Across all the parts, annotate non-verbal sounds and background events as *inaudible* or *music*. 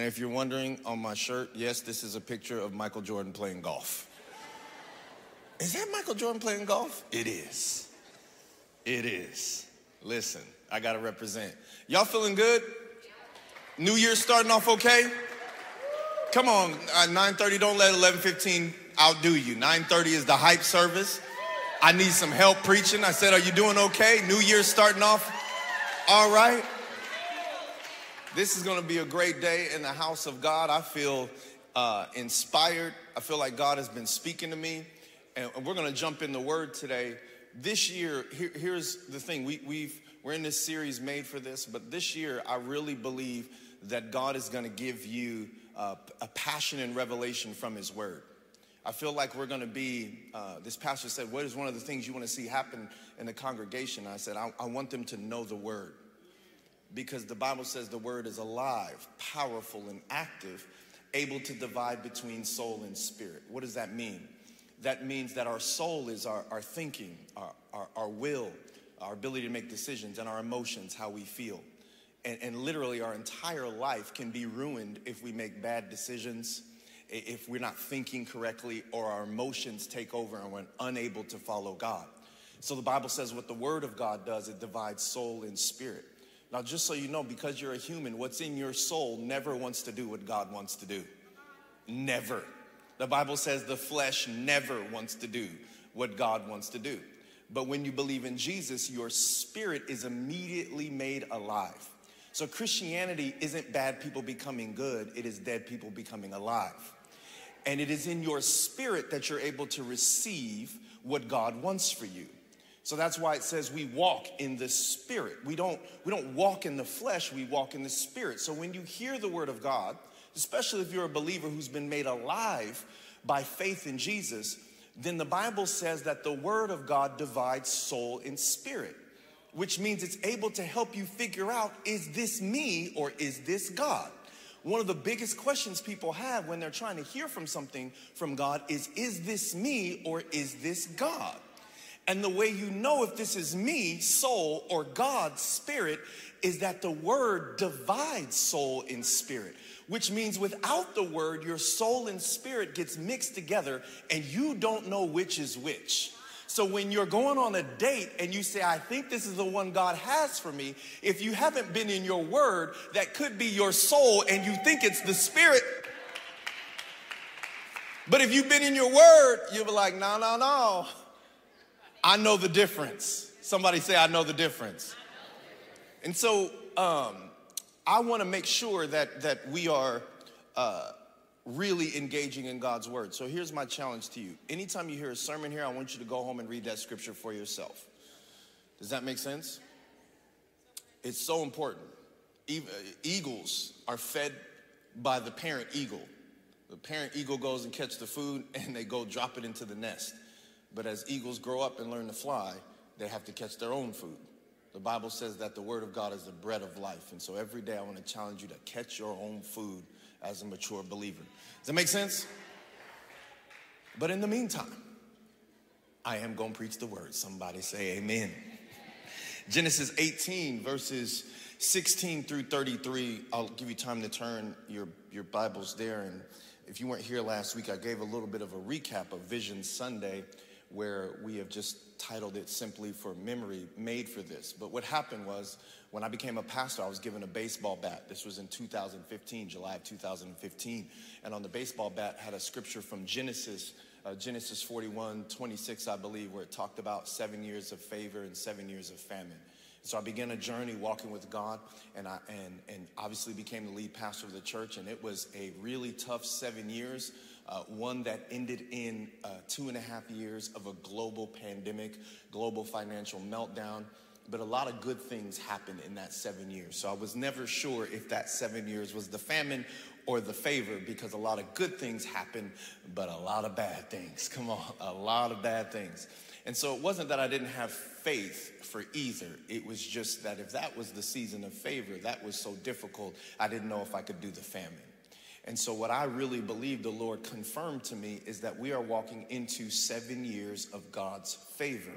And if you're wondering on my shirt, yes, this is a picture of Michael Jordan playing golf. Is that Michael Jordan playing golf? It is. It is. Listen, I gotta represent. Y'all feeling good? New Year starting off okay? Come on, uh, 9:30. Don't let 11:15 outdo you. 9:30 is the hype service. I need some help preaching. I said, "Are you doing okay? New Year starting off all right." This is going to be a great day in the house of God. I feel uh, inspired. I feel like God has been speaking to me, and we're going to jump in the Word today. This year, here, here's the thing: we, we've we're in this series made for this, but this year, I really believe that God is going to give you uh, a passion and revelation from His Word. I feel like we're going to be, uh, this pastor said, What is one of the things you want to see happen in the congregation? I said, I, I want them to know the Word because the Bible says the Word is alive, powerful, and active, able to divide between soul and spirit. What does that mean? That means that our soul is our, our thinking, our, our, our will, our ability to make decisions, and our emotions, how we feel. And, and literally, our entire life can be ruined if we make bad decisions, if we're not thinking correctly, or our emotions take over and we're unable to follow God. So the Bible says what the Word of God does, it divides soul and spirit. Now, just so you know, because you're a human, what's in your soul never wants to do what God wants to do. Never. The Bible says the flesh never wants to do what God wants to do. But when you believe in Jesus, your spirit is immediately made alive. So Christianity isn't bad people becoming good, it is dead people becoming alive. And it is in your spirit that you're able to receive what God wants for you. So that's why it says we walk in the spirit. We don't we don't walk in the flesh, we walk in the spirit. So when you hear the word of God, especially if you're a believer who's been made alive by faith in Jesus, then the Bible says that the word of God divides soul and spirit, which means it's able to help you figure out is this me or is this God? One of the biggest questions people have when they're trying to hear from something from God is is this me or is this God? And the way you know if this is me, soul, or God's spirit is that the word divides soul and spirit, which means without the word, your soul and spirit gets mixed together and you don't know which is which. So when you're going on a date and you say, I think this is the one God has for me, if you haven't been in your word, that could be your soul and you think it's the spirit. But if you've been in your word, you'll be like, no, no, no. I know the difference. Somebody say, I know the difference. And so um, I want to make sure that, that we are uh, really engaging in God's word. So here's my challenge to you. Anytime you hear a sermon here, I want you to go home and read that scripture for yourself. Does that make sense? It's so important. Eagles are fed by the parent eagle. The parent eagle goes and catch the food *laughs* and they go drop it into the nest. But as eagles grow up and learn to fly, they have to catch their own food. The Bible says that the Word of God is the bread of life. And so every day I want to challenge you to catch your own food as a mature believer. Does that make sense? But in the meantime, I am going to preach the Word. Somebody say amen. Genesis 18, verses 16 through 33. I'll give you time to turn your, your Bibles there. And if you weren't here last week, I gave a little bit of a recap of Vision Sunday where we have just titled it simply for memory, made for this. But what happened was when I became a pastor, I was given a baseball bat. This was in 2015, July of 2015. And on the baseball bat had a scripture from Genesis, uh, Genesis 41, 26, I believe, where it talked about seven years of favor and seven years of famine. So I began a journey walking with God, and I and and obviously became the lead pastor of the church. And it was a really tough seven years uh, one that ended in uh, two and a half years of a global pandemic, global financial meltdown. But a lot of good things happened in that seven years. So I was never sure if that seven years was the famine or the favor because a lot of good things happened, but a lot of bad things. Come on, a lot of bad things. And so it wasn't that I didn't have faith for either. It was just that if that was the season of favor, that was so difficult, I didn't know if I could do the famine. And so, what I really believe the Lord confirmed to me is that we are walking into seven years of God's favor,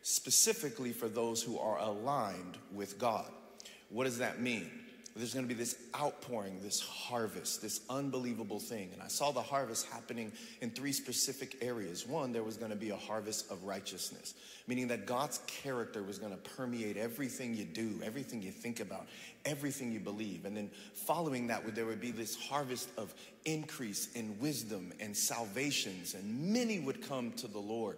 specifically for those who are aligned with God. What does that mean? There's going to be this outpouring, this harvest, this unbelievable thing. And I saw the harvest happening in three specific areas. One, there was going to be a harvest of righteousness, meaning that God's character was going to permeate everything you do, everything you think about, everything you believe. And then following that, there would be this harvest of increase in wisdom and salvations, and many would come to the Lord.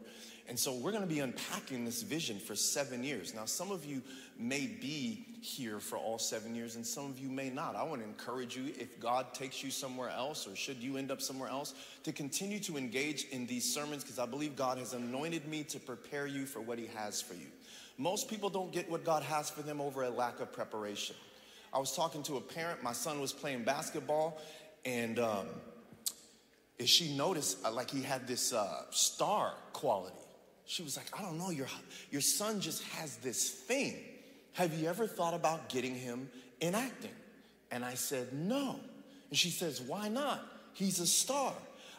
And so we're going to be unpacking this vision for seven years. Now, some of you may be here for all seven years, and some of you may not. I want to encourage you, if God takes you somewhere else, or should you end up somewhere else, to continue to engage in these sermons because I believe God has anointed me to prepare you for what He has for you. Most people don't get what God has for them over a lack of preparation. I was talking to a parent, my son was playing basketball, and um, she noticed uh, like he had this uh, star quality. She was like, I don't know, your, your son just has this thing. Have you ever thought about getting him in acting? And I said, No. And she says, Why not? He's a star.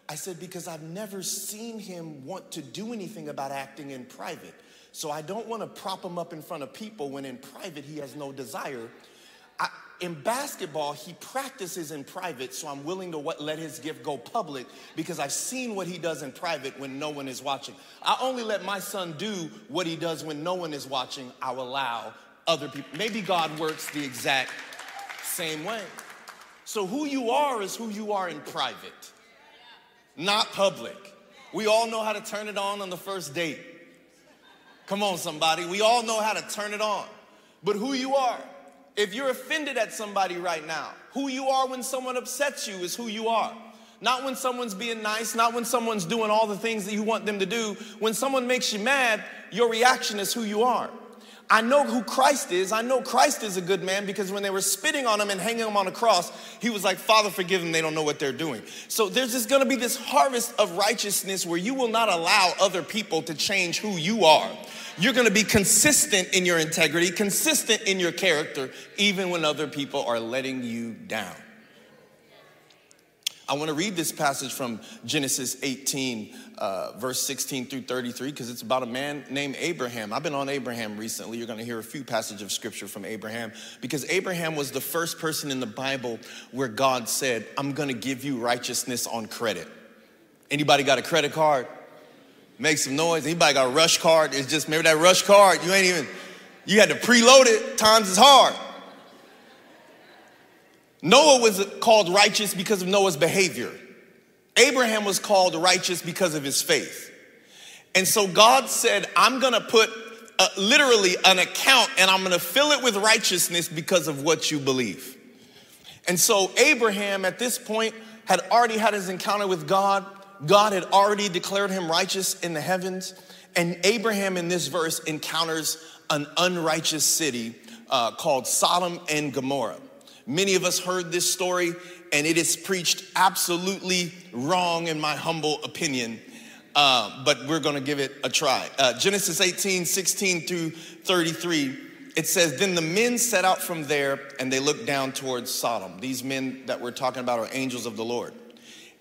I said, Because I've never seen him want to do anything about acting in private. So I don't want to prop him up in front of people when in private he has no desire. In basketball, he practices in private, so I'm willing to what, let his gift go public because I've seen what he does in private when no one is watching. I only let my son do what he does when no one is watching. I'll allow other people. Maybe God works the exact same way. So, who you are is who you are in private, not public. We all know how to turn it on on the first date. Come on, somebody. We all know how to turn it on. But who you are, if you're offended at somebody right now, who you are when someone upsets you is who you are. Not when someone's being nice, not when someone's doing all the things that you want them to do. When someone makes you mad, your reaction is who you are. I know who Christ is. I know Christ is a good man because when they were spitting on him and hanging him on a cross, he was like, Father, forgive them. They don't know what they're doing. So there's just going to be this harvest of righteousness where you will not allow other people to change who you are. You're to be consistent in your integrity, consistent in your character, even when other people are letting you down. I want to read this passage from Genesis 18, uh, verse 16 through 33, because it's about a man named Abraham. I've been on Abraham recently. You're to hear a few passages of scripture from Abraham, because Abraham was the first person in the Bible where God said, I'm to give you righteousness on credit. Anybody got a credit card? Make some noise. Anybody got a rush card? It's just, maybe that rush card, you ain't even, you had to preload it, times is hard. Noah was called righteous because of Noah's behavior. Abraham was called righteous because of his faith. And so God said, I'm going to put literally an account and I'm going to fill it with righteousness because of what you believe. And so Abraham at this point had already had his encounter with God. God had already declared him righteous in the heavens. And Abraham in this verse encounters an unrighteous city uh, called Sodom and Gomorrah. Many of us heard this story, and it is preached absolutely wrong, in my humble opinion. Uh, but we're going to give it a try. Uh, Genesis 18, 16 through 33, it says, Then the men set out from there and they looked down towards Sodom. These men that we're talking about are angels of the Lord.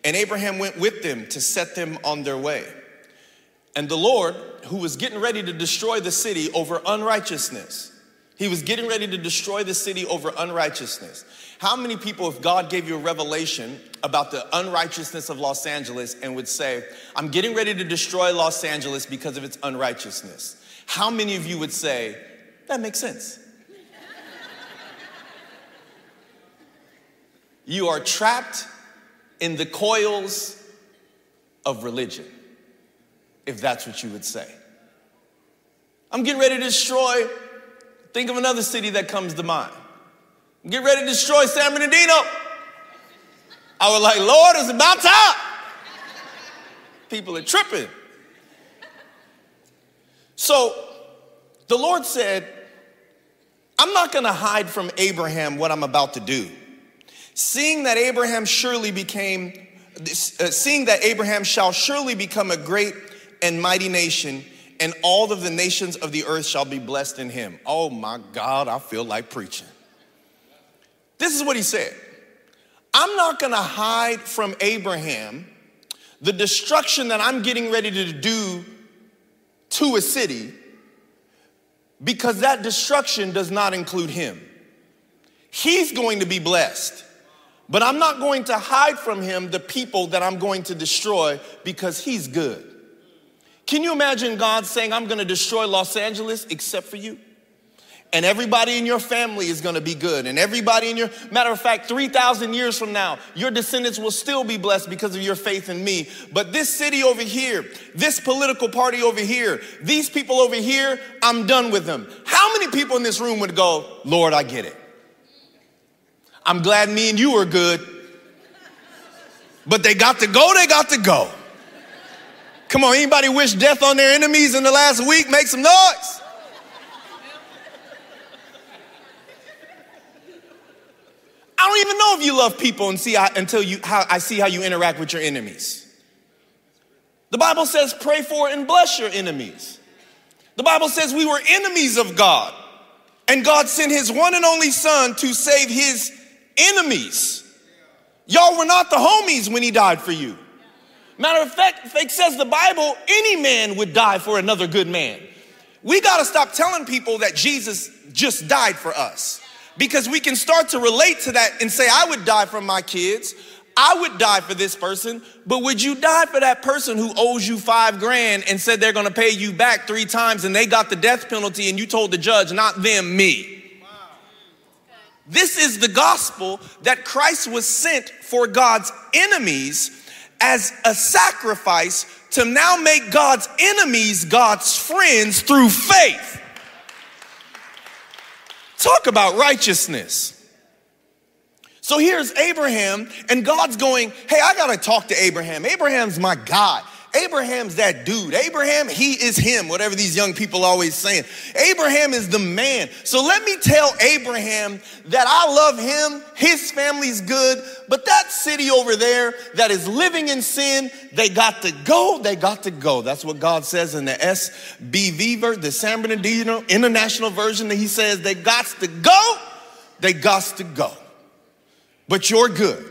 And Abraham went with them to set them on their way. And the Lord, who was getting ready to destroy the city over unrighteousness, he was getting ready to destroy the city over unrighteousness. How many people, if God gave you a revelation about the unrighteousness of Los Angeles and would say, I'm getting ready to destroy Los Angeles because of its unrighteousness? How many of you would say, that makes sense? you are trapped in the coils of religion, if that's what you would say. I'm getting ready to destroy Think of another city that comes to mind. Get ready to destroy San Bernardino. I was like, Lord, it's about time. People are tripping. So the Lord said, I'm not going to hide from Abraham what I'm about to do. Seeing that Abraham surely became, uh, seeing that Abraham shall surely become a great and mighty nation and all of the nations of the earth shall be blessed in him. Oh my God, I feel like preaching. This is what he said I'm not gonna hide from Abraham the destruction that I'm getting ready to do to a city because that destruction does not include him. He's going to be blessed. But I'm not going to hide from him the people that I'm going to destroy because he's good. Can you imagine God saying, I'm going to destroy Los Angeles except for you? And everybody in your family is gonna be good. And everybody in your, matter of fact, 3,000 years from now, your descendants will still be blessed because of your faith in me. But this city over here, this political party over here, these people over here, I'm done with them. How many people in this room would go, Lord, I get it? I'm glad me and you are good. But they got to go, they got to go. Come on, anybody wish death on their enemies in the last week? Make some noise. I don't even know if you love people and see how, until you how I see how you interact with your enemies. The Bible says pray for and bless your enemies. The Bible says we were enemies of God, and God sent his one and only son to save his enemies. Y'all were not the homies when he died for you. Matter of fact, it says the Bible, any man would die for another good man. We got to stop telling people that Jesus just died for us because we can start to relate to that and say, I would die for my kids. I would die for this person, but would you die for that person who owes you five grand and said they're gonna pay you back three times and they got the death penalty and you told the judge, not them, me? This is the gospel that Christ was sent for God's enemies as a sacrifice to now make God's enemies God's friends through faith. Talk about righteousness. So here's Abraham, and God's going, Hey, I gotta talk to Abraham. Abraham's my God. Abraham's that dude. Abraham, he is him, whatever these young people always saying. Abraham is the man. So let me tell Abraham that I love him, his family's good, but that city over there that is living in sin, they got to go, they got to go. That's what God says in the SBV version, the San Bernardino International Version, that he says they got to go, they got to go. But you're good.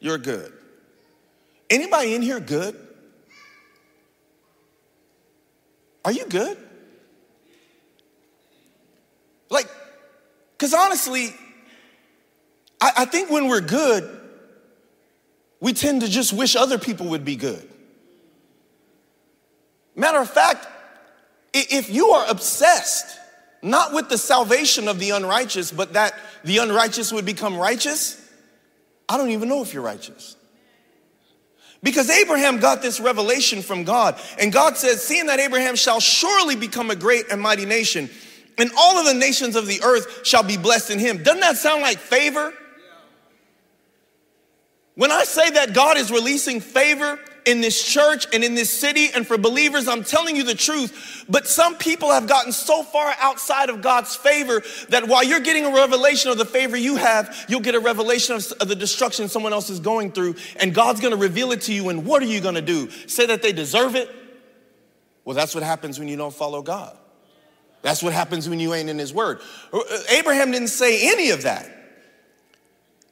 You're good. Anybody in here good? Are you good? Like, because honestly, I, I, think when we're good, we tend to just wish other people would be good. Matter of fact, if you are obsessed, not with the salvation of the unrighteous, but that the unrighteous would become righteous, I don't even know if you're righteous. Because Abraham got this revelation from God. And God says, Seeing that Abraham shall surely become a great and mighty nation, and all of the nations of the earth shall be blessed in him. Doesn't that sound like favor? When I say that God is releasing favor, in this church and in this city and for believers, I'm telling you the truth. But some people have gotten so far outside of God's favor that while you're getting a revelation of the favor you have, you'll get a revelation of, the destruction someone else is going through. And God's gonna reveal it to you. And what are you gonna do? Say that they deserve it? Well, that's what happens when you don't follow God. That's what happens when you ain't in His Word. Uh, Abraham didn't say any of that.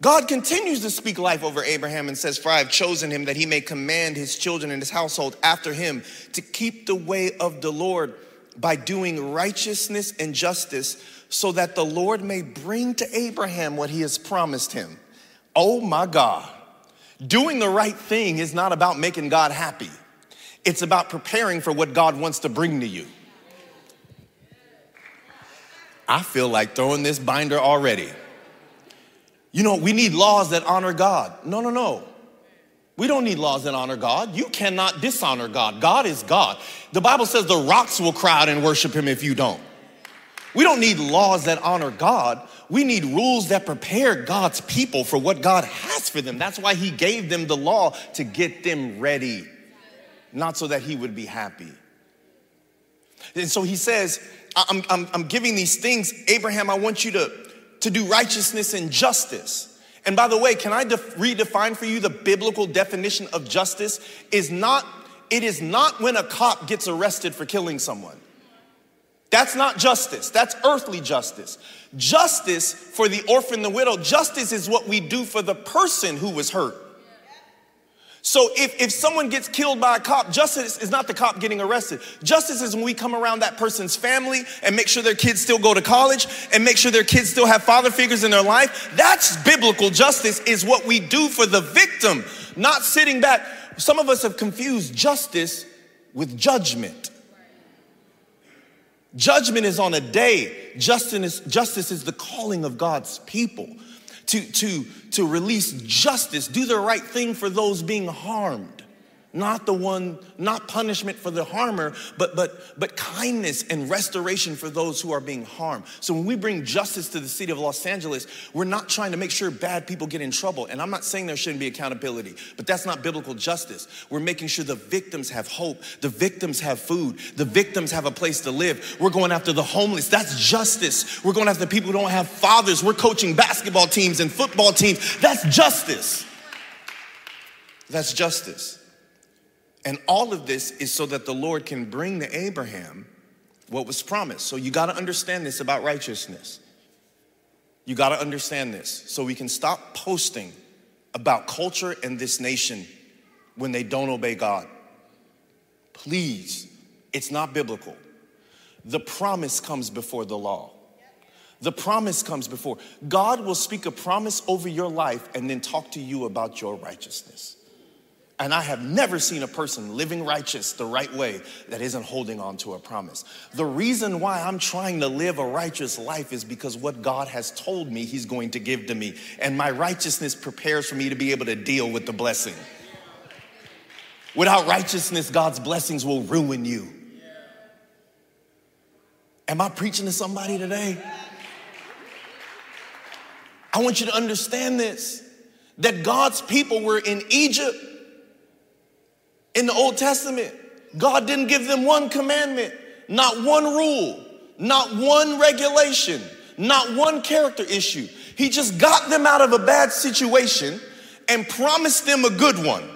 God continues to speak life over Abraham and says, For I have chosen him that he may command his children and his household after him to keep the way of the Lord by doing righteousness and justice, so that the Lord may bring to Abraham what he has promised him. Oh my God. Doing the right thing is not about making God happy, it's about preparing for what God wants to bring to you. I feel like throwing this binder already. You know, we need laws that honor God. No, no, no. We don't need laws that honor God. You cannot dishonor God. God is God. The Bible says the rocks will cry out and worship him if you don't. We don't need laws that honor God. We need rules that prepare God's people for what God has for them. That's why he gave them the law to get them ready, not so that he would be happy. And so he says, I'm, I'm, I'm giving these things, Abraham, I want you to to do righteousness and justice. And by the way, can I def- redefine for you the biblical definition of justice? Is not it is not when a cop gets arrested for killing someone. That's not justice. That's earthly justice. Justice for the orphan, the widow, justice is what we do for the person who was hurt. So if, if someone gets killed by a cop, justice is not the cop getting arrested. Justice is when we come around that person's family and make sure their kids still go to college and make sure their kids still have father figures in their life. That's biblical justice is what we do for the victim, not sitting back. Some of us have confused justice with judgment. Judgment is on a day. Justice, justice is the calling of God's people to, to, to release justice, do the right thing for those being harmed not the one not punishment for the harmer but but but kindness and restoration for those who are being harmed. So when we bring justice to the city of los angeles we're not trying to make sure bad people get in trouble. And i'm not saying there shouldn't be accountability but that's not biblical justice. We're making sure the victims have hope. The victims have food. The victims have a place to live. We're going after the homeless. That's justice. We're going after people who don't have fathers. We're coaching basketball teams and football teams. That's justice. That's justice and all of this is so that the Lord can bring to Abraham what was promised. So you got to understand this about righteousness. You got to understand this so we can stop posting about culture and this nation when they don't obey God. Please, it's not biblical. The promise comes before the law. The promise comes before. God will speak a promise over your life and then talk to you about your righteousness. And I have never seen a person living righteous the right way that isn't holding on to a promise. The reason why I'm trying to live a righteous life is because what God has told me He's going to give to me. And my righteousness prepares for me to be able to deal with the blessing. Without righteousness, God's blessings will ruin you. Am I preaching to somebody today? I want you to understand this that God's people were in Egypt in the Old Testament, God didn't give them one commandment, not one rule, not one regulation, not one character issue. He just got them out of a bad situation and promised them a good one.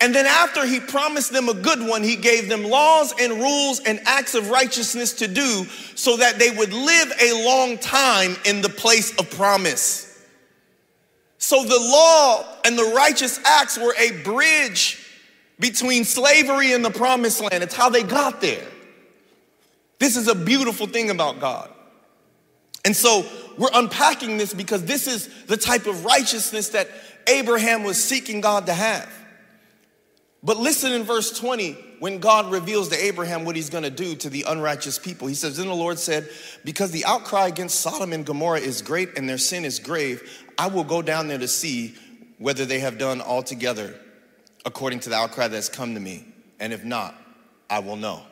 And then, after he promised them a good one, he gave them laws and rules and acts of righteousness to do so that they would live a long time in the place of promise. So, the law and the righteous acts were a bridge between slavery and the promised land. It's how they got there. This is a beautiful thing about God. And so we're unpacking this because this is the type of righteousness that Abraham was seeking God to have. But listen in verse 20 when God reveals to Abraham what he's going to do to the unrighteous people. He says, Then the Lord said, Because the outcry against Sodom and Gomorrah is great and their sin is grave, I will go down there to see whether they have done altogether according to the outcry that's come to me, and if not, I will know.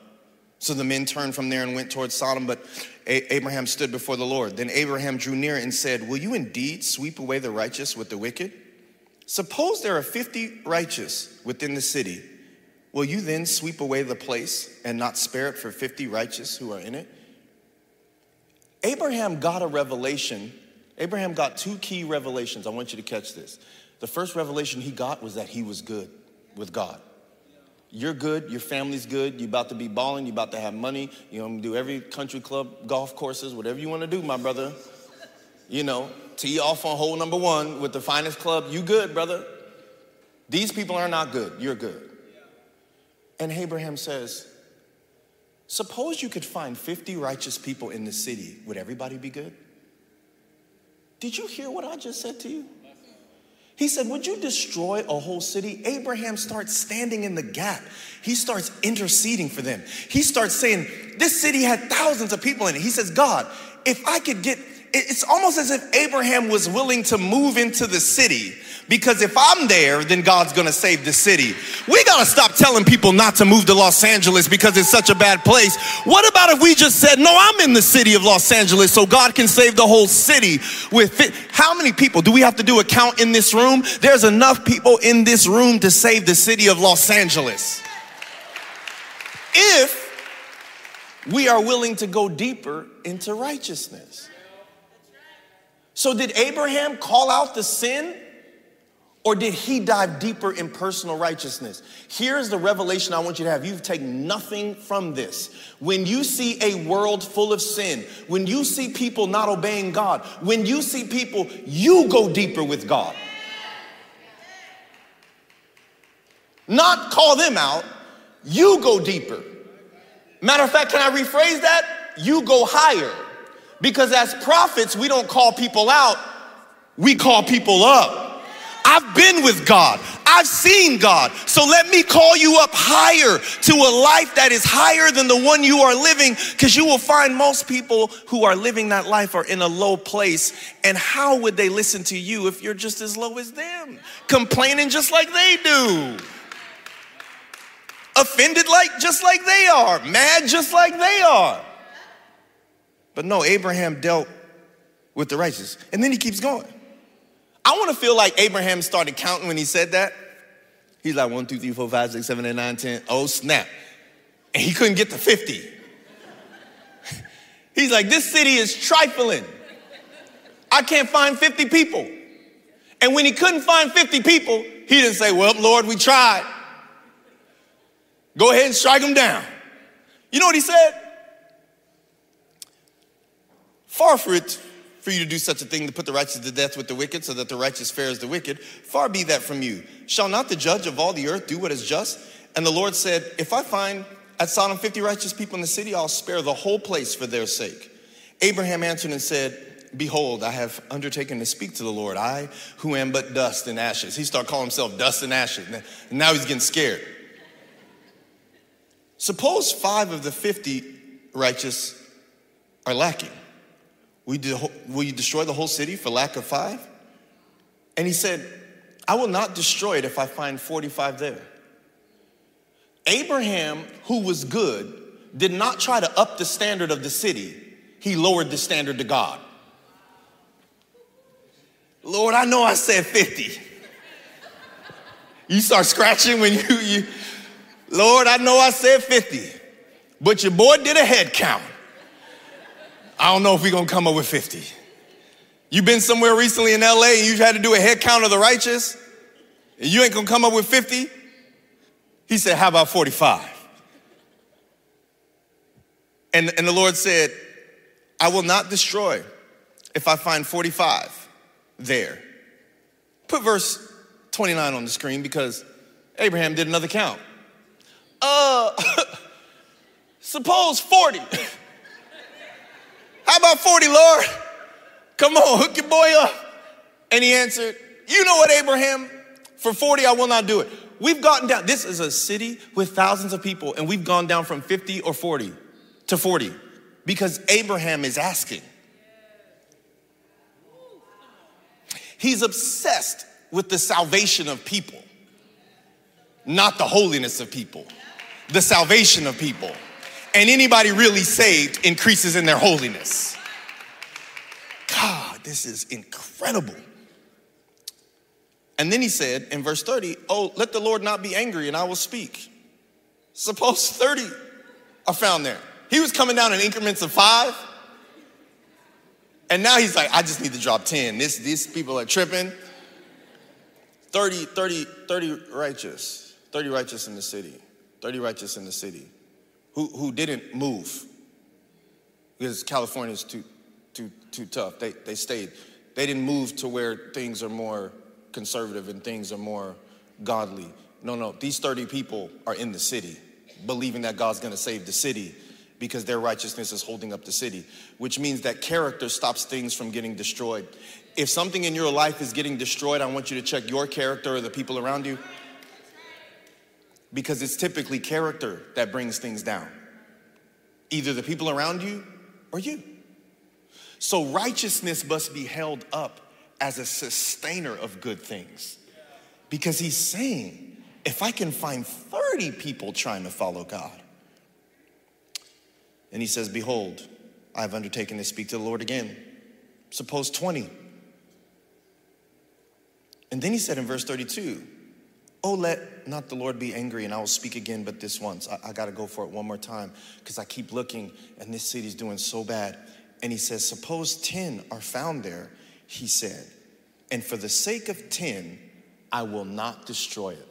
So the men turned from there and went towards Sodom, but Abraham stood before the Lord. Then Abraham drew near and said, Will you indeed sweep away the righteous with the wicked? Suppose there are 50 righteous within the city. Will you then sweep away the place and not spare it for 50 righteous who are in it? Abraham got a revelation. Abraham got two key revelations. I want you to catch this. The first revelation he got was that he was good with God. You're good, your family's good, you're about to be balling, you're about to have money, you know, do every country club, golf courses, whatever you want to do, my brother. You know, tee off on hole number one with the finest club, you good, brother. These people are not good, you're good. And Abraham says, Suppose you could find 50 righteous people in the city, would everybody be good? Did you hear what I just said to you? He said, Would you destroy a whole city? Abraham starts standing in the gap. He starts interceding for them. He starts saying, This city had thousands of people in it. He says, God, if I could get, it's almost as if Abraham was willing to move into the city because if I'm there, then God's gonna save the city. We gotta stop telling people not to move to Los Angeles because it's such a bad place. What about if we just said, No, I'm in the city of Los Angeles so God can save the whole city with it? How many people do we have to do a count in this room? There's enough people in this room to save the city of Los Angeles. If we are willing to go deeper into righteousness. So, did Abraham call out the sin or did he dive deeper in personal righteousness? Here's the revelation I want you to have. You take nothing from this. When you see a world full of sin, when you see people not obeying God, when you see people, you go deeper with God. Not call them out, you go deeper. Matter of fact, can I rephrase that? You go higher. Because as prophets, we don't call people out, we call people up. I've been with God. I've seen God. So let me call you up higher to a life that is higher than the one you are living because you will find most people who are living that life are in a low place. And how would they listen to you if you're just as low as them? Complaining just like they do. Offended like just like they are, mad just like they are. But no, Abraham dealt with the righteous. And then he keeps going. I want to feel like Abraham started counting when he said that. He's like one, two, three, four, five, six, seven, eight, nine, ten. Oh, snap. And he couldn't get to 50. *laughs* He's like, this city is trifling. I can't find 50 people. And when he couldn't find 50 people, he didn't say, Well, Lord, we tried. Go ahead and strike them down. You know what he said? Far for it for you to do such a thing to put the righteous to death with the wicked, so that the righteous fares the wicked. Far be that from you. Shall not the judge of all the earth do what is just? And the Lord said, If I find at Sodom 50 righteous people in the city, I'll spare the whole place for their sake. Abraham answered and said, Behold, I have undertaken to speak to the Lord, I who am but dust and ashes. He started calling himself dust and ashes. And now he's getting scared. Suppose five of the 50 righteous are lacking. Will you, will you destroy the whole city for lack of five? And he said, I will not destroy it if I find 45 there. Abraham, who was good, did not try to up the standard of the city, he lowered the standard to God. Lord, I know I said 50. You start scratching when you, you Lord, I know I said 50, but your boy did a head count. I don't know if we're gonna come up with 50. You've been somewhere recently in LA and you had to do a head count of the righteous, and you ain't gonna come up with 50? He said, How about 45? And, and the Lord said, I will not destroy if I find 45 there. Put verse 29 on the screen because Abraham did another count. Uh, *laughs* suppose 40. *laughs* How about 40, Lord? Come on, hook your boy up. And he answered, You know what, Abraham? For 40, I will not do it. We've gotten down, this is a city with thousands of people, and we've gone down from 50 or 40 to 40 because Abraham is asking. He's obsessed with the salvation of people, not the holiness of people, the salvation of people and anybody really saved increases in their holiness. God, this is incredible. And then he said in verse 30, Oh, let the Lord not be angry, and I will speak. Suppose 30 are found there. He was coming down in increments of five. And now he's like, I just need to drop 10. This, these people are tripping. 30, 30, 30 righteous. 30 righteous in the city. 30 righteous in the city who, who didn't move because California is too, too, too tough. They, they stayed. They didn't move to where things are more conservative and things are more godly. No, no, these 30 people are in the city, believing that God's gonna save the city because their righteousness is holding up the city, which means that character stops things from getting destroyed. If something in your life is getting destroyed, I want you to check your character or the people around you because it's typically character that brings things down. Either the people around you or you. So righteousness must be held up as a sustainer of good things. Because he's saying, if I can find 30 people trying to follow God, and he says, Behold, I've undertaken to speak to the Lord again. Suppose 20. And then he said in verse 32, Oh, let not the Lord be angry, and I will speak again, but this once. I, I got to go for it one more time because I keep looking, and this city's doing so bad. And he says, Suppose 10 are found there, he said, and for the sake of 10, I will not destroy it.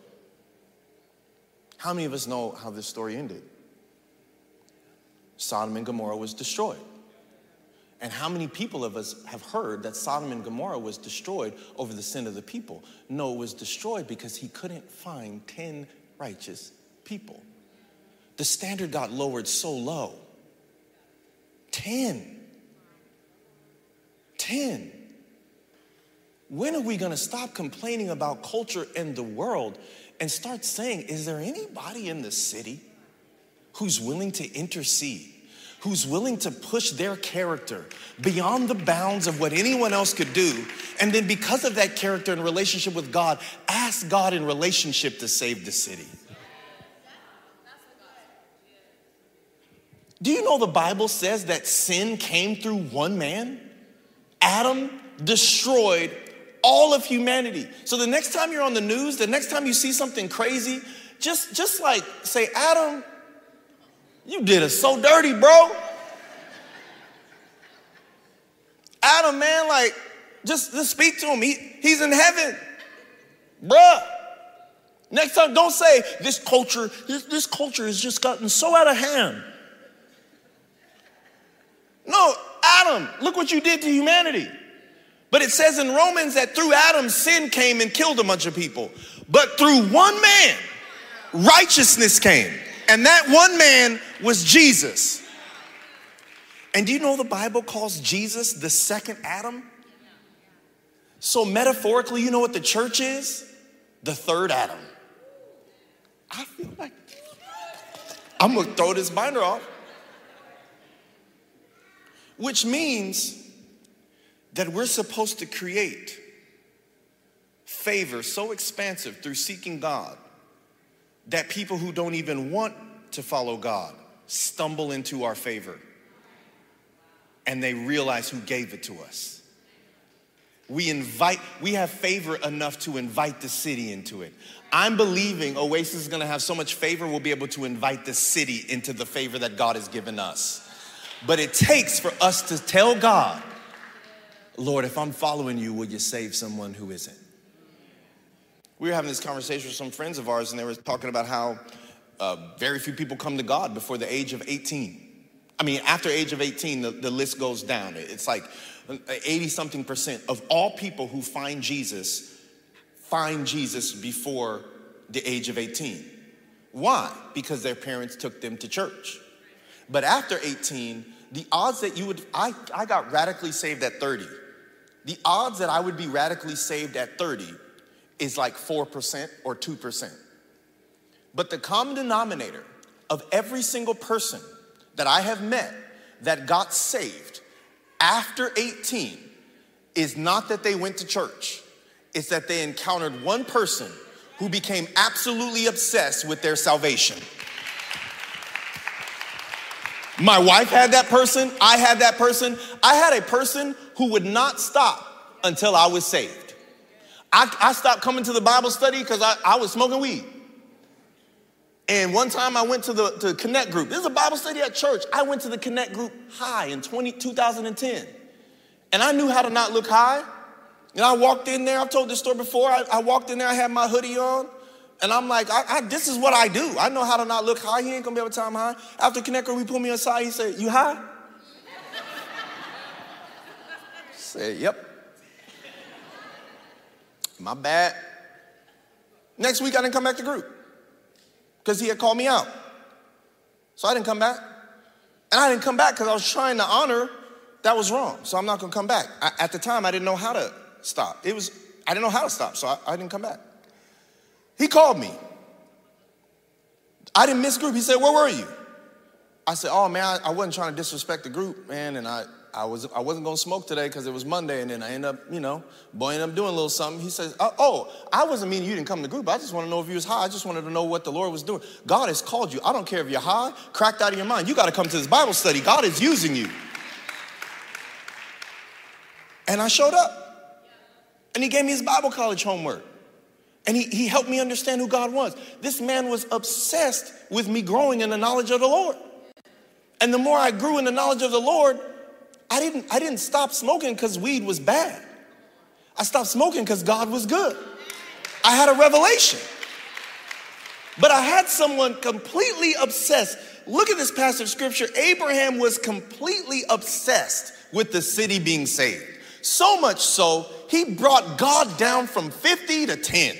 How many of us know how this story ended? Sodom and Gomorrah was destroyed. And how many people of us have heard that Sodom and Gomorrah was destroyed over the sin of the people? No, it was destroyed because he couldn't find 10 righteous people. The standard got lowered so low 10. 10. When are we going to stop complaining about culture and the world and start saying, is there anybody in the city who's willing to intercede? Who's willing to push their character beyond the bounds of what anyone else could do, and then because of that character and relationship with God, ask God in relationship to save the city? Do you know the Bible says that sin came through one man? Adam destroyed all of humanity. So the next time you're on the news, the next time you see something crazy, just just like say, Adam, you did us so dirty, bro. Adam, man, like, just, just speak to him. He, he's in heaven. Bruh. Next time, don't say this culture, this, this culture has just gotten so out of hand. No, Adam, look what you did to humanity. But it says in Romans that through Adam, sin came and killed a bunch of people. But through one man, righteousness came. And that one man was Jesus. And do you know the Bible calls Jesus the second Adam? So, metaphorically, you know what the church is? The third Adam. I feel like I'm gonna throw this binder off. Which means that we're supposed to create favor so expansive through seeking God that people who don't even want to follow God stumble into our favor and they realize who gave it to us. We invite, we have favor enough to invite the city into it. I'm believing Oasis is gonna have so much favor, we'll be able to invite the city into the favor that God has given us. But it takes for us to tell God, Lord, if I'm following you, will you save someone who isn't? We were having this conversation with some friends of ours, and they were talking about how uh, very few people come to God before the age of 18. I mean, after age of 18, the, the list goes down. It's like 80 something percent of all people who find Jesus find Jesus before the age of 18. Why? Because their parents took them to church. But after 18, the odds that you would, I, I got radically saved at 30. The odds that I would be radically saved at 30 is like 4% or 2%. But the common denominator of every single person that I have met that got saved after 18 is not that they went to church, it's that they encountered one person who became absolutely obsessed with their salvation. My wife had that person. I had that person. I had a person who would not stop until I was saved. I, I stopped coming to the Bible study because I, I was smoking weed. And one time I went to the to Connect group. This is a Bible study at church. I went to the Connect group high in 20, 2010. And I knew how to not look high. And I walked in there, I've told this story before. I, I walked in there, I had my hoodie on. And I'm like, I, I, this is what I do. I know how to not look high. He ain't gonna be able to I'm high. After Connect Group, he pulled me aside. He said, You high? I *laughs* said, Yep. My bad. Next week, I didn't come back to group because he had called me out. So I didn't come back. And I didn't come back because I was trying to honor that was wrong. So I'm not gonna come back. I, at the time, I didn't know how to stop. It was, I didn't know how to stop, so I, I didn't come back. He called me. I didn't miss group. He said, Where were you? I said, Oh man, I, I wasn't trying to disrespect the group, man, and I, I, was, I wasn't gonna smoke today because it was Monday, and then I ended up, you know, boy ended up doing a little something. He says, oh, oh, I wasn't meaning you didn't come to group. I just want to know if you was high. I just wanted to know what the Lord was doing. God has called you. I don't care if you're high, cracked out of your mind. You got to come to this Bible study. God is using you. And I showed up. And he gave me his Bible college homework. And he, he helped me understand who God was. This man was obsessed with me growing in the knowledge of the Lord. And the more I grew in the knowledge of the Lord, I didn't, I didn't stop smoking because weed was bad. I stopped smoking because God was good. I had a revelation. But I had someone completely obsessed. Look at this passage of scripture. Abraham was completely obsessed with the city being saved. So much so, he brought God down from 50 to 10.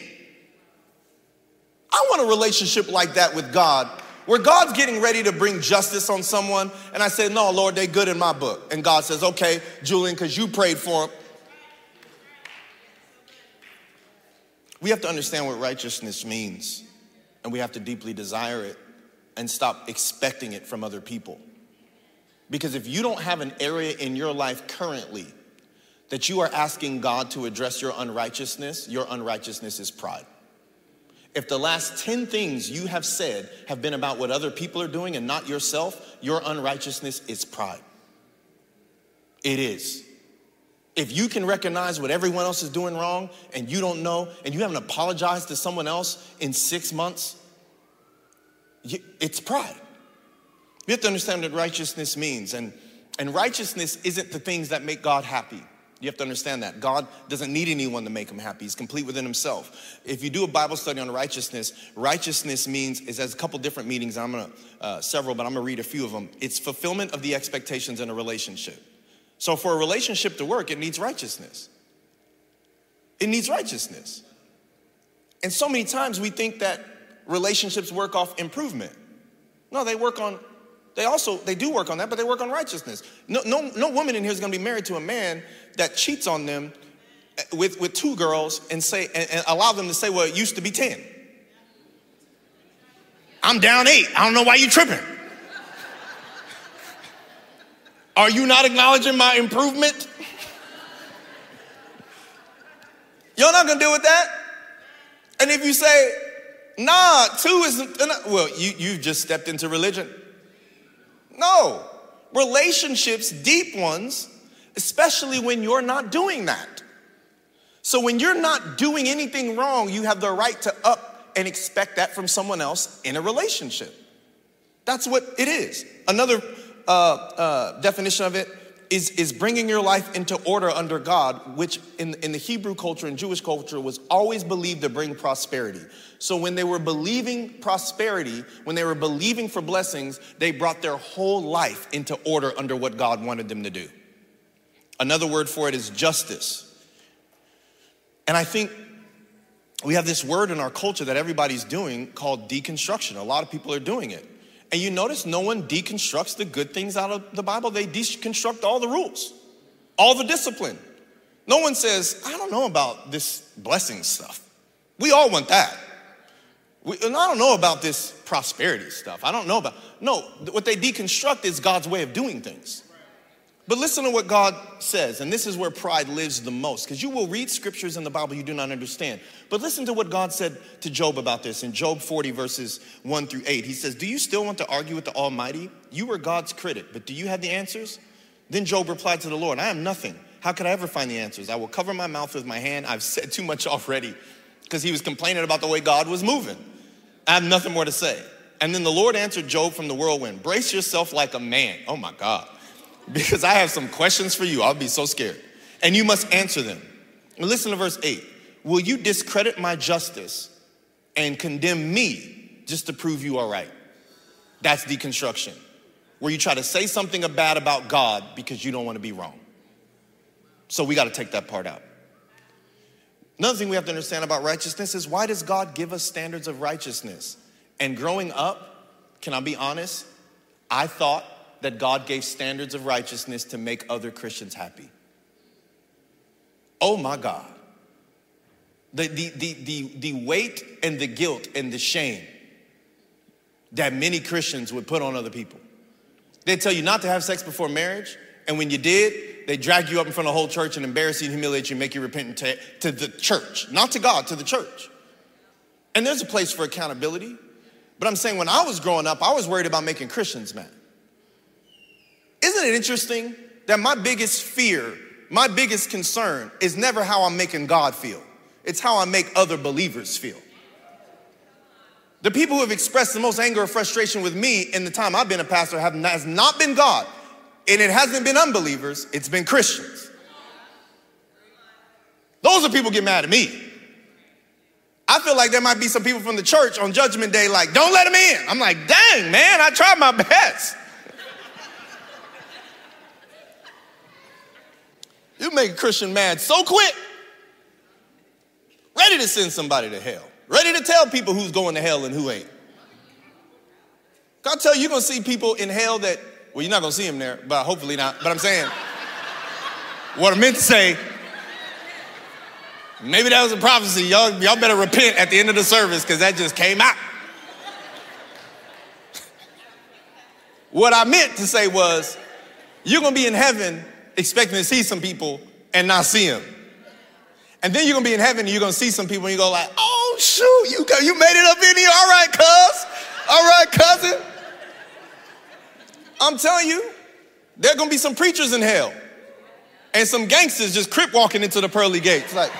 I want a relationship like that with God where God's getting ready to bring justice on someone, and I say, No, Lord, they good in my book. And God says, Okay, Julian, because you prayed for them. We have to understand what righteousness means, and we have to deeply desire it and stop expecting it from other people. Because if you don't have an area in your life currently that you are asking God to address your unrighteousness, your unrighteousness is pride. If the last 10 things you have said have been about what other people are doing and not yourself, your unrighteousness is pride. It is. If you can recognize what everyone else is doing wrong and you don't know, and you haven't apologized to someone else in six months, it's pride. You have to understand what righteousness means. And, and righteousness isn't the things that make God happy. You have to understand that. God doesn't need anyone to make him happy. He's complete within himself. If you do a Bible study on righteousness, righteousness means, it has a couple different meanings. I'm gonna, uh, several, but I'm gonna read a few of them. It's fulfillment of the expectations in a relationship. So for a relationship to work, it needs righteousness. It needs righteousness. And so many times we think that relationships work off improvement. No, they work on they also they do work on that, but they work on righteousness. No, no, no woman in here is going to be married to a man that cheats on them eh, with, with two girls and say and, and allow them to say, well, it used to be 10. I'm down eight. I don't know why you tripping. Are you not acknowledging my improvement? You're not gonna deal with that. And if you say, nah, two isn't, well, you, you just stepped into religion. No. Relationships, deep ones, especially when you're not doing that. So when you're not doing anything wrong, you have the right to up and expect that from someone else in a relationship. That's what it is. Another uh, uh, definition of it is, is bringing your life into order under God, which in, in the Hebrew culture and Jewish culture was always believed to bring prosperity. So when they were believing prosperity, when they were believing for blessings, they brought their whole life into order under what God wanted them to do. Another word for it is justice. And I think we have this word in our culture that everybody's doing called deconstruction. A lot of people are doing it. And you notice no one deconstructs the good things out of the Bible, they deconstruct all the rules, all the discipline. No one says, I don't know about this blessing stuff. We all want that. We, and I don't know about this prosperity stuff. I don't know about. No, what they deconstruct is God's way of doing things. But listen to what God says, and this is where pride lives the most, because you will read scriptures in the Bible you do not understand. But listen to what God said to Job about this in Job 40, verses 1 through 8. He says, Do you still want to argue with the Almighty? You were God's critic, but do you have the answers? Then Job replied to the Lord, I am nothing. How could I ever find the answers? I will cover my mouth with my hand. I've said too much already, because he was complaining about the way God was moving. I have nothing more to say. And then the Lord answered Job from the whirlwind Brace yourself like a man. Oh my God because I have some questions for you. I'll be so scared. And you must answer them. Listen to verse 8. Will you discredit my justice and condemn me just to prove you are right? That's deconstruction, where you try to say something bad about God because you don't want to be wrong. So we got to take that part out. Another thing we have to understand about righteousness is why does God give us standards of righteousness? And growing up, can I be honest? I thought that God gave standards of righteousness to make other Christians happy. Oh my God. The, the, the, the, the weight and the guilt and the shame that many Christians would put on other people. They'd tell you not to have sex before marriage, and when you did, they drag you up in front of the whole church and embarrass you and humiliate you and make you repent to, to the church, not to God, to the church. And there's a place for accountability. But I'm saying when I was growing up, I was worried about making Christians mad. Isn't it interesting that my biggest fear, my biggest concern is never how I'm making God feel, it's how I make other believers feel. The people who have expressed the most anger or frustration with me in the time I've been a pastor have not, has not been God, and it hasn't been unbelievers, it's been Christians. Those are people get mad at me. I feel like there might be some people from the church on Judgment Day like, don't let them in. I'm like, dang, man, I tried my best. You make a Christian mad so quick, ready to send somebody to hell, ready to tell people who's going to hell and who ain't. God tell you, you're gonna see people in hell that, well, you're not gonna see them there, but hopefully not. But I'm saying, what I meant to say, maybe that was a prophecy. Y'all, y'all better repent at the end of the service because that just came out. *laughs* what I meant to say was, you're gonna be in heaven expecting to see some people and not see them. And then you're gonna be in heaven and you're gonna see some people and you go like, oh shoot, you, you made it up in here. All right, cuz. All right, cousin. I'm telling you, there are gonna be some preachers in hell. And some gangsters just crip walking into the pearly gates. Like,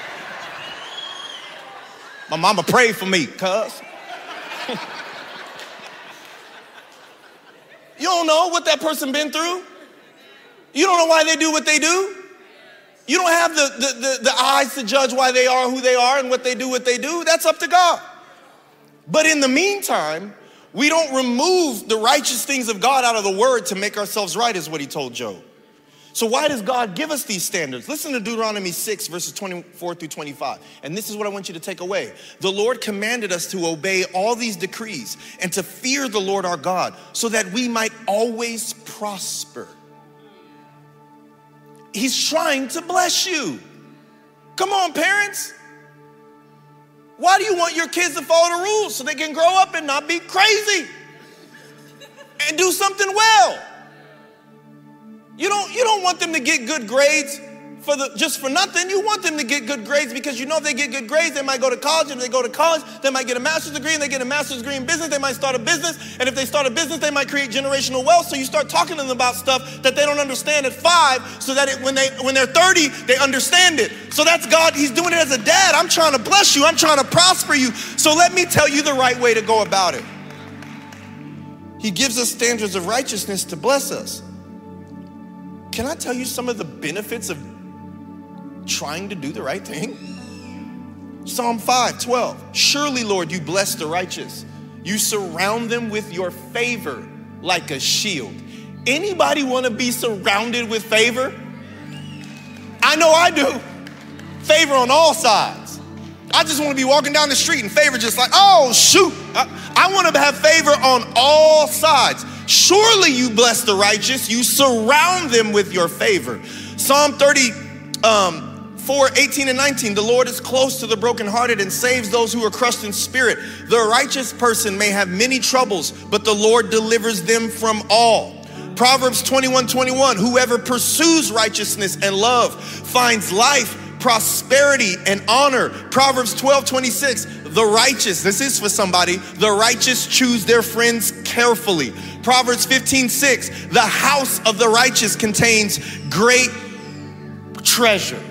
my mama prayed for me, cuz. *laughs* you don't know what that person been through. You don't know why they do what they do. You don't have the, the, the, the, eyes to judge why they are who they are and what they do what they do. That's up to God. But in the meantime, we don't remove the righteous things of God out of the word to make ourselves right, is what he told Job. So, why does God give us these standards? Listen to Deuteronomy 6, verses 24 through 25. And this is what I want you to take away. The Lord commanded us to obey all these decrees and to fear the Lord our God so that we might always prosper. He's trying to bless you. Come on, parents. Why do you want your kids to follow the rules? So they can grow up and not be crazy and do something well. You don't, you don't want them to get good grades for the, just for nothing. You want them to get good grades because you know if they get good grades, they might go to college. And if they go to college, they might get a master's degree. And they get a master's degree in business, they might start a business. And if they start a business, they might create generational wealth. So you start talking to them about stuff that they don't understand at five, so that it, when they when they're 30, they understand it. So that's God. He's doing it as a dad. I'm trying to bless you. I'm trying to prosper you. So let me tell you the right way to go about it. He gives us standards of righteousness to bless us. Can I tell you some of the benefits of trying to do the right thing? Psalm 5 12. Surely, Lord, you bless the righteous. You surround them with your favor like a shield. Anybody want to be surrounded with favor? I know I do. Favor on all sides. I just want to be walking down the street and favor just like, oh, shoot. I, I want to have favor on all sides. Surely you bless the righteous, you surround them with your favor. Psalm 30, um, 4 18 and 19 the lord is close to the brokenhearted and saves those who are crushed in spirit. The righteous person may have many troubles but the lord delivers them from all. Proverbs 21 21 whoever pursues righteousness and love finds life prosperity and honor. Proverbs 12 26 the righteous this is for somebody the righteous choose their friends carefully. Proverbs 15 6 the house of the righteous contains great treasure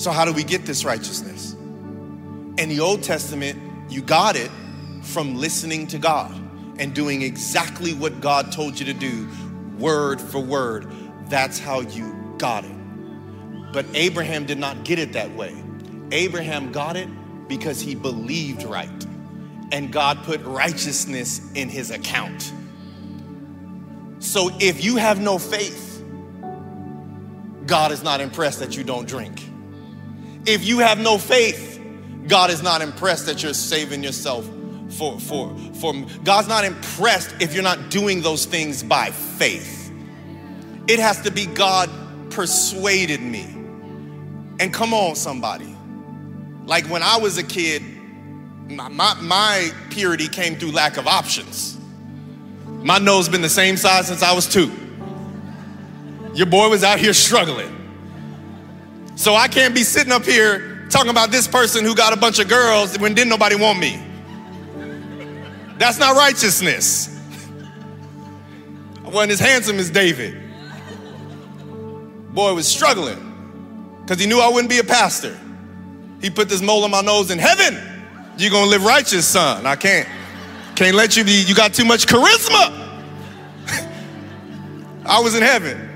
so, how do we get this righteousness? In the Old Testament, you got it from listening to God and doing exactly what God told you to do, word for word. That's how you got it. But Abraham did not get it that way. Abraham got it because he believed right, and God put righteousness in his account. So if you have no faith, God is not impressed that you don't drink. If you have no faith, God is not impressed that you're saving yourself for, for, for God's not impressed if you're not doing those things by faith. It has to be God persuaded me. And come on, somebody. Like when I was a kid, my, my, my purity came through lack of options. My nose been the same size since I was two. Your boy was out here struggling. So I can't be sitting up here talking about this person who got a bunch of girls when didn't nobody want me. That's not righteousness. I wasn't as handsome as David. Boy was struggling because he knew I wouldn't be a pastor. He put this mole on my nose in heaven. You're gonna live righteous, son. I can't. Can't let you be, you got too much charisma. *laughs* I was in heaven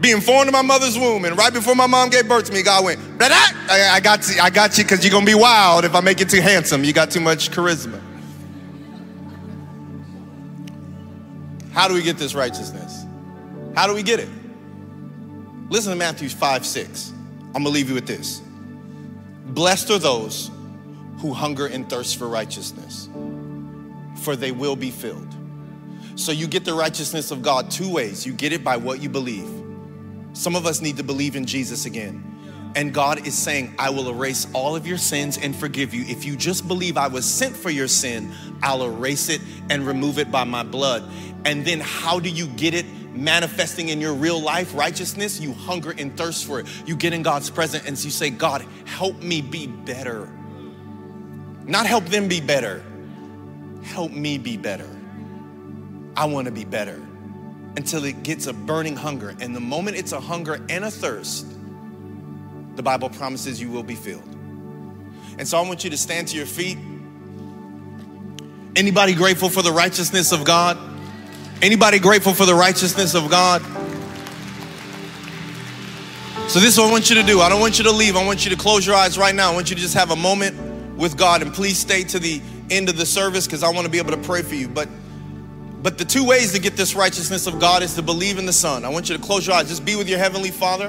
being formed in my mother's womb, and right before my mom gave birth to me, God went, I, I got you, I got you, because you're gonna be wild if I make you too handsome. You got too much charisma. How do we get this righteousness? How do we get it? Listen to Matthew 5, 6. I'm gonna leave you with this. Blessed are those who hunger and thirst for righteousness, for they will be filled. So you get the righteousness of God two ways. You get it by what you believe. Some of us need to believe in Jesus again. And God is saying, I will erase all of your sins and forgive you. If you just believe I was sent for your sin, I'll erase it and remove it by my blood. And then how do you get it manifesting in your real life righteousness? You hunger and thirst for it. You get in God's presence and you say, God, help me be better. Not help them be better, help me be better. I want to be better until it gets a burning hunger. And the moment it's a hunger and a thirst, the Bible promises you will be filled. And so I want you to stand to your feet. Anybody grateful for the righteousness of God? Anybody grateful for the righteousness of God? So this is what I want you to do. I don't want you to leave. I want you to close your eyes right now. I want you to just have a moment with God and please stay to the end of the service because I want to be able to pray for you. But but the two ways to get this righteousness of God is to believe in the Son. I want you to close your eyes. Just be with your heavenly Father.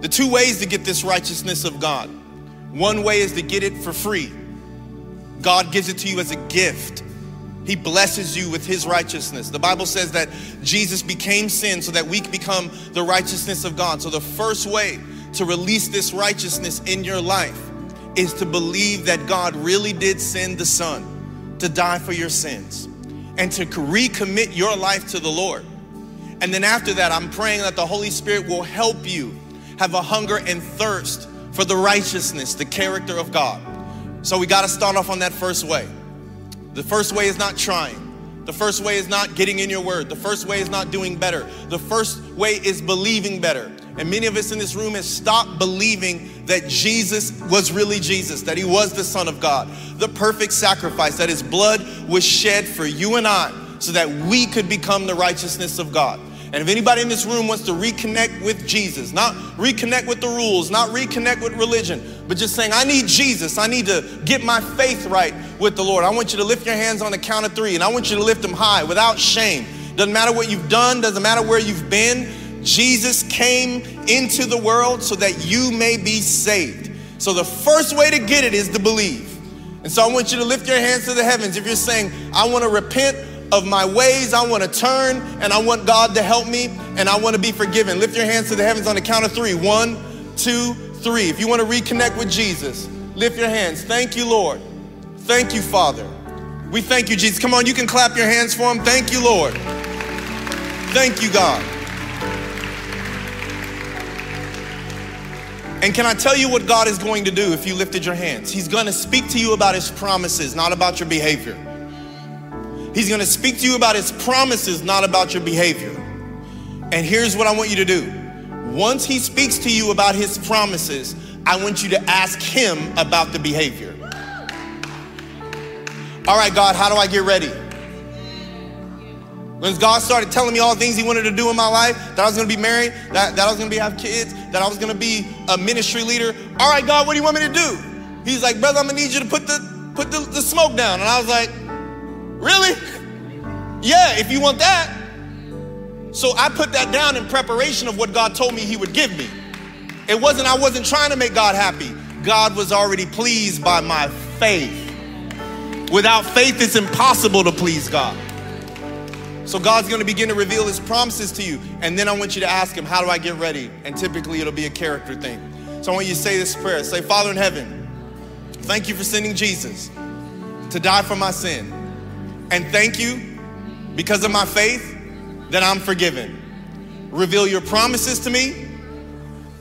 The two ways to get this righteousness of God. One way is to get it for free. God gives it to you as a gift. He blesses you with his righteousness. The Bible says that Jesus became sin so that we become the righteousness of God. So the first way to release this righteousness in your life is to believe that God really did send the Son to die for your sins and to recommit your life to the Lord. And then after that, I'm praying that the Holy Spirit will help you have a hunger and thirst for the righteousness, the character of God. So we got to start off on that first way. The first way is not trying. The first way is not getting in your word. The first way is not doing better. The first way is believing better. And many of us in this room have stopped believing that Jesus was really Jesus, that he was the Son of God, the perfect sacrifice, that his blood was shed for you and I so that we could become the righteousness of God. And if anybody in this room wants to reconnect with Jesus, not reconnect with the rules, not reconnect with religion, but just saying, I need Jesus, I need to get my faith right with the Lord, I want you to lift your hands on the count of three and I want you to lift them high without shame. Doesn't matter what you've done, doesn't matter where you've been. Jesus came into the world so that you may be saved. So the first way to get it is to believe. And so I want you to lift your hands to the heavens. If you're saying, I want to repent of my ways. I want to turn and I want God to help me and I want to be forgiven. Lift your hands to the heavens on the count of three. One, two, three. If you want to reconnect with Jesus, lift your hands. Thank you, Lord. Thank you, Father. We thank you, Jesus. Come on, you can clap your hands for him. Thank you, Lord. Thank you, God. And can I tell you what God is going to do if you lifted your hands? He's going to speak to you about his promises, not about your behavior. He's gonna speak to you about his promises, not about your behavior. And here's what I want you to do. Once he speaks to you about his promises, I want you to ask him about the behavior. All right, God, how do I get ready? When God started telling me all the things He wanted to do in my life, that I was gonna be married, that, that I was gonna be have kids, that I was gonna be a ministry leader. All right, God, what do you want me to do? He's like, brother, I'm gonna need you to put the put the, the smoke down. And I was like, Really? Yeah, if you want that. So I put that down in preparation of what God told me He would give me. It wasn't, I wasn't trying to make God happy. God was already pleased by my faith. Without faith, it's impossible to please God. So God's gonna begin to reveal His promises to you. And then I want you to ask Him, How do I get ready? And typically it'll be a character thing. So I want you to say this prayer Say, Father in heaven, thank you for sending Jesus to die for my sin. And thank you because of my faith that I'm forgiven. Reveal your promises to me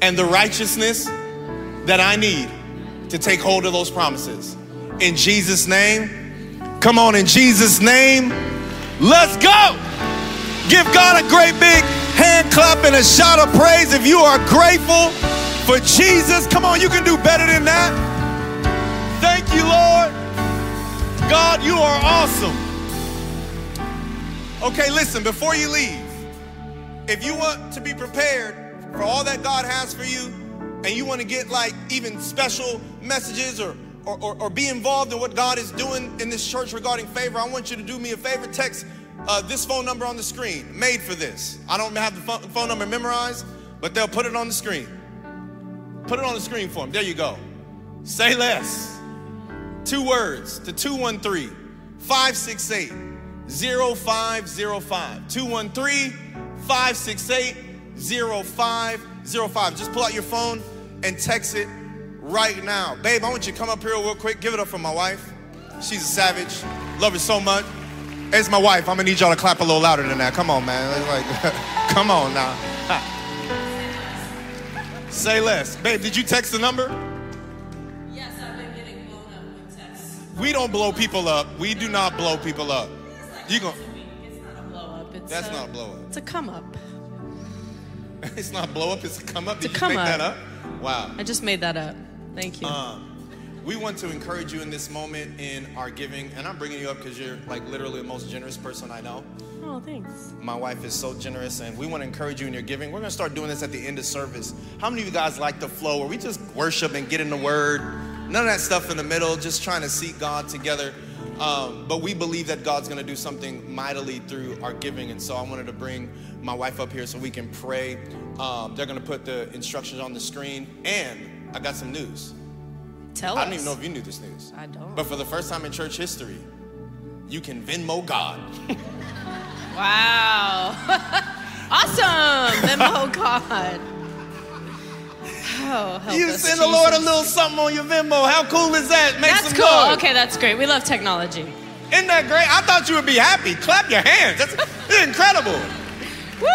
and the righteousness that I need to take hold of those promises. In Jesus' name, come on, in Jesus' name, let's go. Give God a great big hand clap and a shout of praise if you are grateful for Jesus. Come on, you can do better than that. Thank you, Lord. God, you are awesome. Okay, listen, before you leave, if you want to be prepared for all that God has for you, and you want to get like even special messages or, or, or, or, be involved in what God is doing in this church regarding favor, I want you to do me a favor. Text uh, this phone number on the screen, made for this. I don't have the phone number memorized, but they'll put it on the screen. Put it on the screen for them. There you go. Say less. Two words to 213 568 0505. 213 568 0505. Just pull out your phone and text it right now. Babe, I want you to come up here real quick. Give it up for my wife. She's a savage. Love her so much. It's my wife. I'm gonna need y'all to clap a little louder than that. Come on, man. Like, *laughs* come on now. *laughs* Say less. Babe, did you text the number? Yes, I've been getting blown up with texts. We don't blow people up. We do not blow people up. You gon' It's not a blow up. It's That's a, not a blow up. It's a come up. *laughs* It's not blow up, it's a come up. Did you come make up. that up? Wow. I just made that up. Thank you. Um, we want to encourage you in this moment in our giving, and I'm bringing you up because you're like literally the most generous person I know. oh, thanks. My wife is so generous, and we want to encourage you in your giving. We're going to start doing this at the end of service. How many of you guys like the flow where we just worship and get in the Word? None of that stuff in the middle, just trying to seek God together. Um, but we believe that God's going to do something mightily through our giving, and so I wanted to bring my wife up here so we can pray. Um, they're going to put the instructions on the screen, and I got some news. Tell us. I don't even know if you knew this news. I don't. But for the first time in church history, you can Venmo God. *laughs* Wow. *laughs* awesome. Venmo *laughs* God. Oh, help You us, send the Lord a little something on your Venmo. How cool is that? Make That's cool. noise. Okay, that's great. We love technology. Isn't that great? I thought you would be happy. Clap your hands. That's incredible. Woo!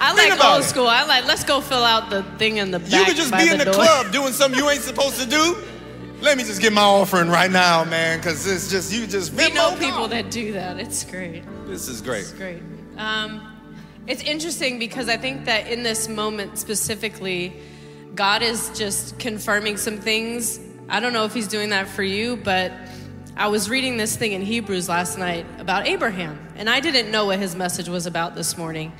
I Think like old it. school. I like. Let's go fill out the thing in the back. You could just be in the door. club doing something you ain't supposed to do. Let me just get my offering right now, man, because it's just you just We know people that do that. It's great. This is great. It's great. Um, it's interesting because I think that in this moment specifically, God is just confirming some things. I don't know if He's doing that for you, but I was reading this thing in Hebrews last night about Abraham, and I didn't know what his message was about this morning.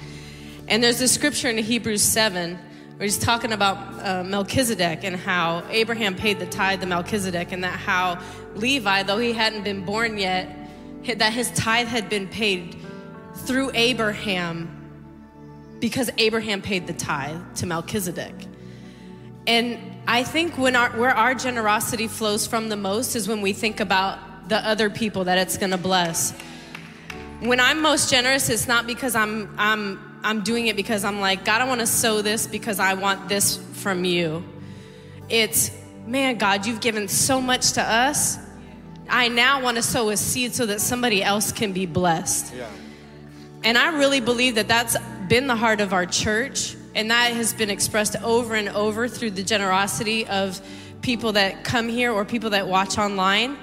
And there's this scripture in Hebrews 7 where he's talking about uh, Melchizedek and how Abraham paid the tithe to Melchizedek, and that how Levi, though he hadn't been born yet, that his tithe had been paid through Abraham because Abraham paid the tithe to Melchizedek. And I think when our, where our generosity flows from the most is when we think about the other people that it's going to bless. When I'm most generous, it's not because I'm I'm I'm doing it because I'm like God. I want to sow this because I want this from you. It's man, God, you've given so much to us. I now want to sow a seed so that somebody else can be blessed. Yeah. And I really believe that that's been the heart of our church, and that has been expressed over and over through the generosity of people that come here or people that watch online.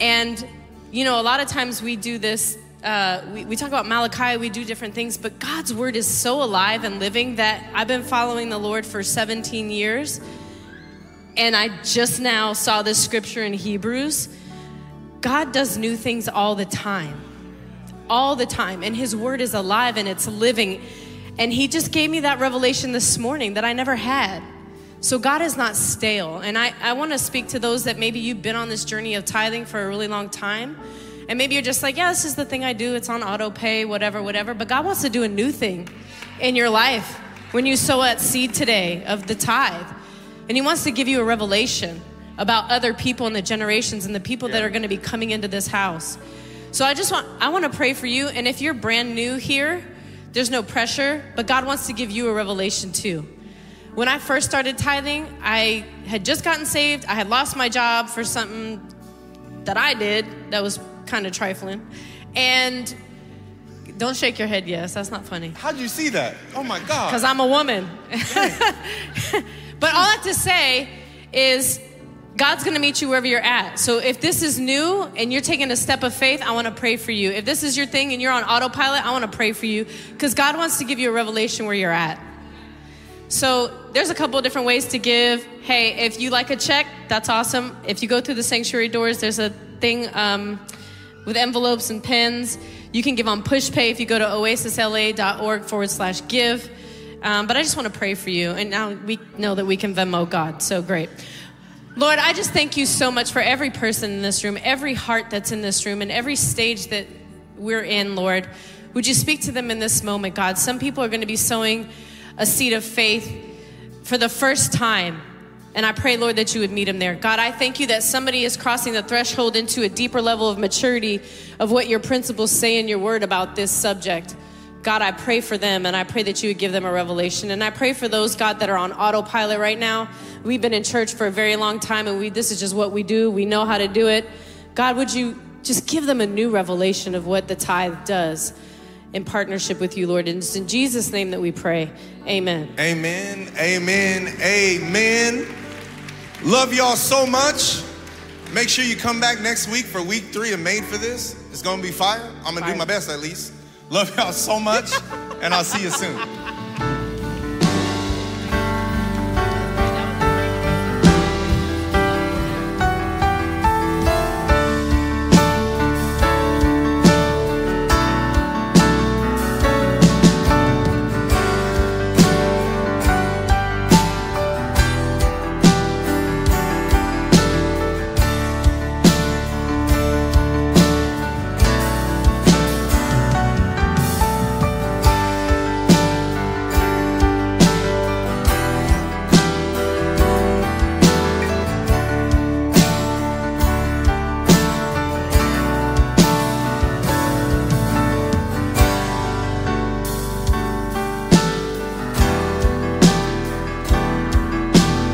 And, you know, a lot of times we do this, uh, we, we talk about Malachi, we do different things, but God's word is so alive and living that I've been following the Lord for 17 years. And I just now saw this scripture in Hebrews. God does new things all the time all the time and his word is alive and it's living and he just gave me that revelation this morning that i never had so god is not stale and i, I want to speak to those that maybe you've been on this journey of tithing for a really long time and maybe you're just like yeah this is the thing i do. It's on auto pay whatever whatever. But god wants to do a new thing in your life when you sow that seed today of the tithe. And he wants to give you a revelation about other people and the generations and the people that are going to be coming into this house. So I just want I want to pray for you. And if you're brand new here, there's no pressure, but God wants to give you a revelation too. When I first started tithing, I had just gotten saved. I had lost my job for something that I did that was kind of trifling. And don't shake your head, yes, that's not funny. How'd you see that? Oh my God. Because I'm a woman. *laughs* but all I have to say is God's gonna meet you wherever you're at. So if this is new and you're taking a step of faith, I wanna pray for you. If this is your thing and you're on autopilot, I wanna pray for you because God wants to give you a revelation where you're at. So there's a couple of different ways to give. Hey, if you like a check, that's awesome. If you go through the sanctuary doors, there's a thing um, with envelopes and pens. You can give on PushPay if you go to oasisla.org forward slash give. Um, but I just want to pray for you. And now we know that we can Venmo God. So great. Lord, I just thank you so much for every person in this room, every heart that's in this room, and every stage that we're in, Lord. Would you speak to them in this moment, God? Some people are going to be sowing a seed of faith for the first time And I pray, Lord, that you would meet him there. God, I thank you that somebody is crossing the threshold into a deeper level of maturity of what your principles say in your word about this subject. God, I pray for them and I pray that you would give them a revelation. And I pray for those, God, that are on autopilot right now. We've been in church for a very long time and we this is just what we do. We know how to do it. God, would you just give them a new revelation of what the tithe does in partnership with you, Lord? And it's in Jesus' name that we pray. Amen. Amen. Amen. Amen. Love y'all so much. Make sure you come back next week for week three of Made for This. It's gonna be fire. I'm gonna do my best at least. Love y'all so much, and I'll see you soon.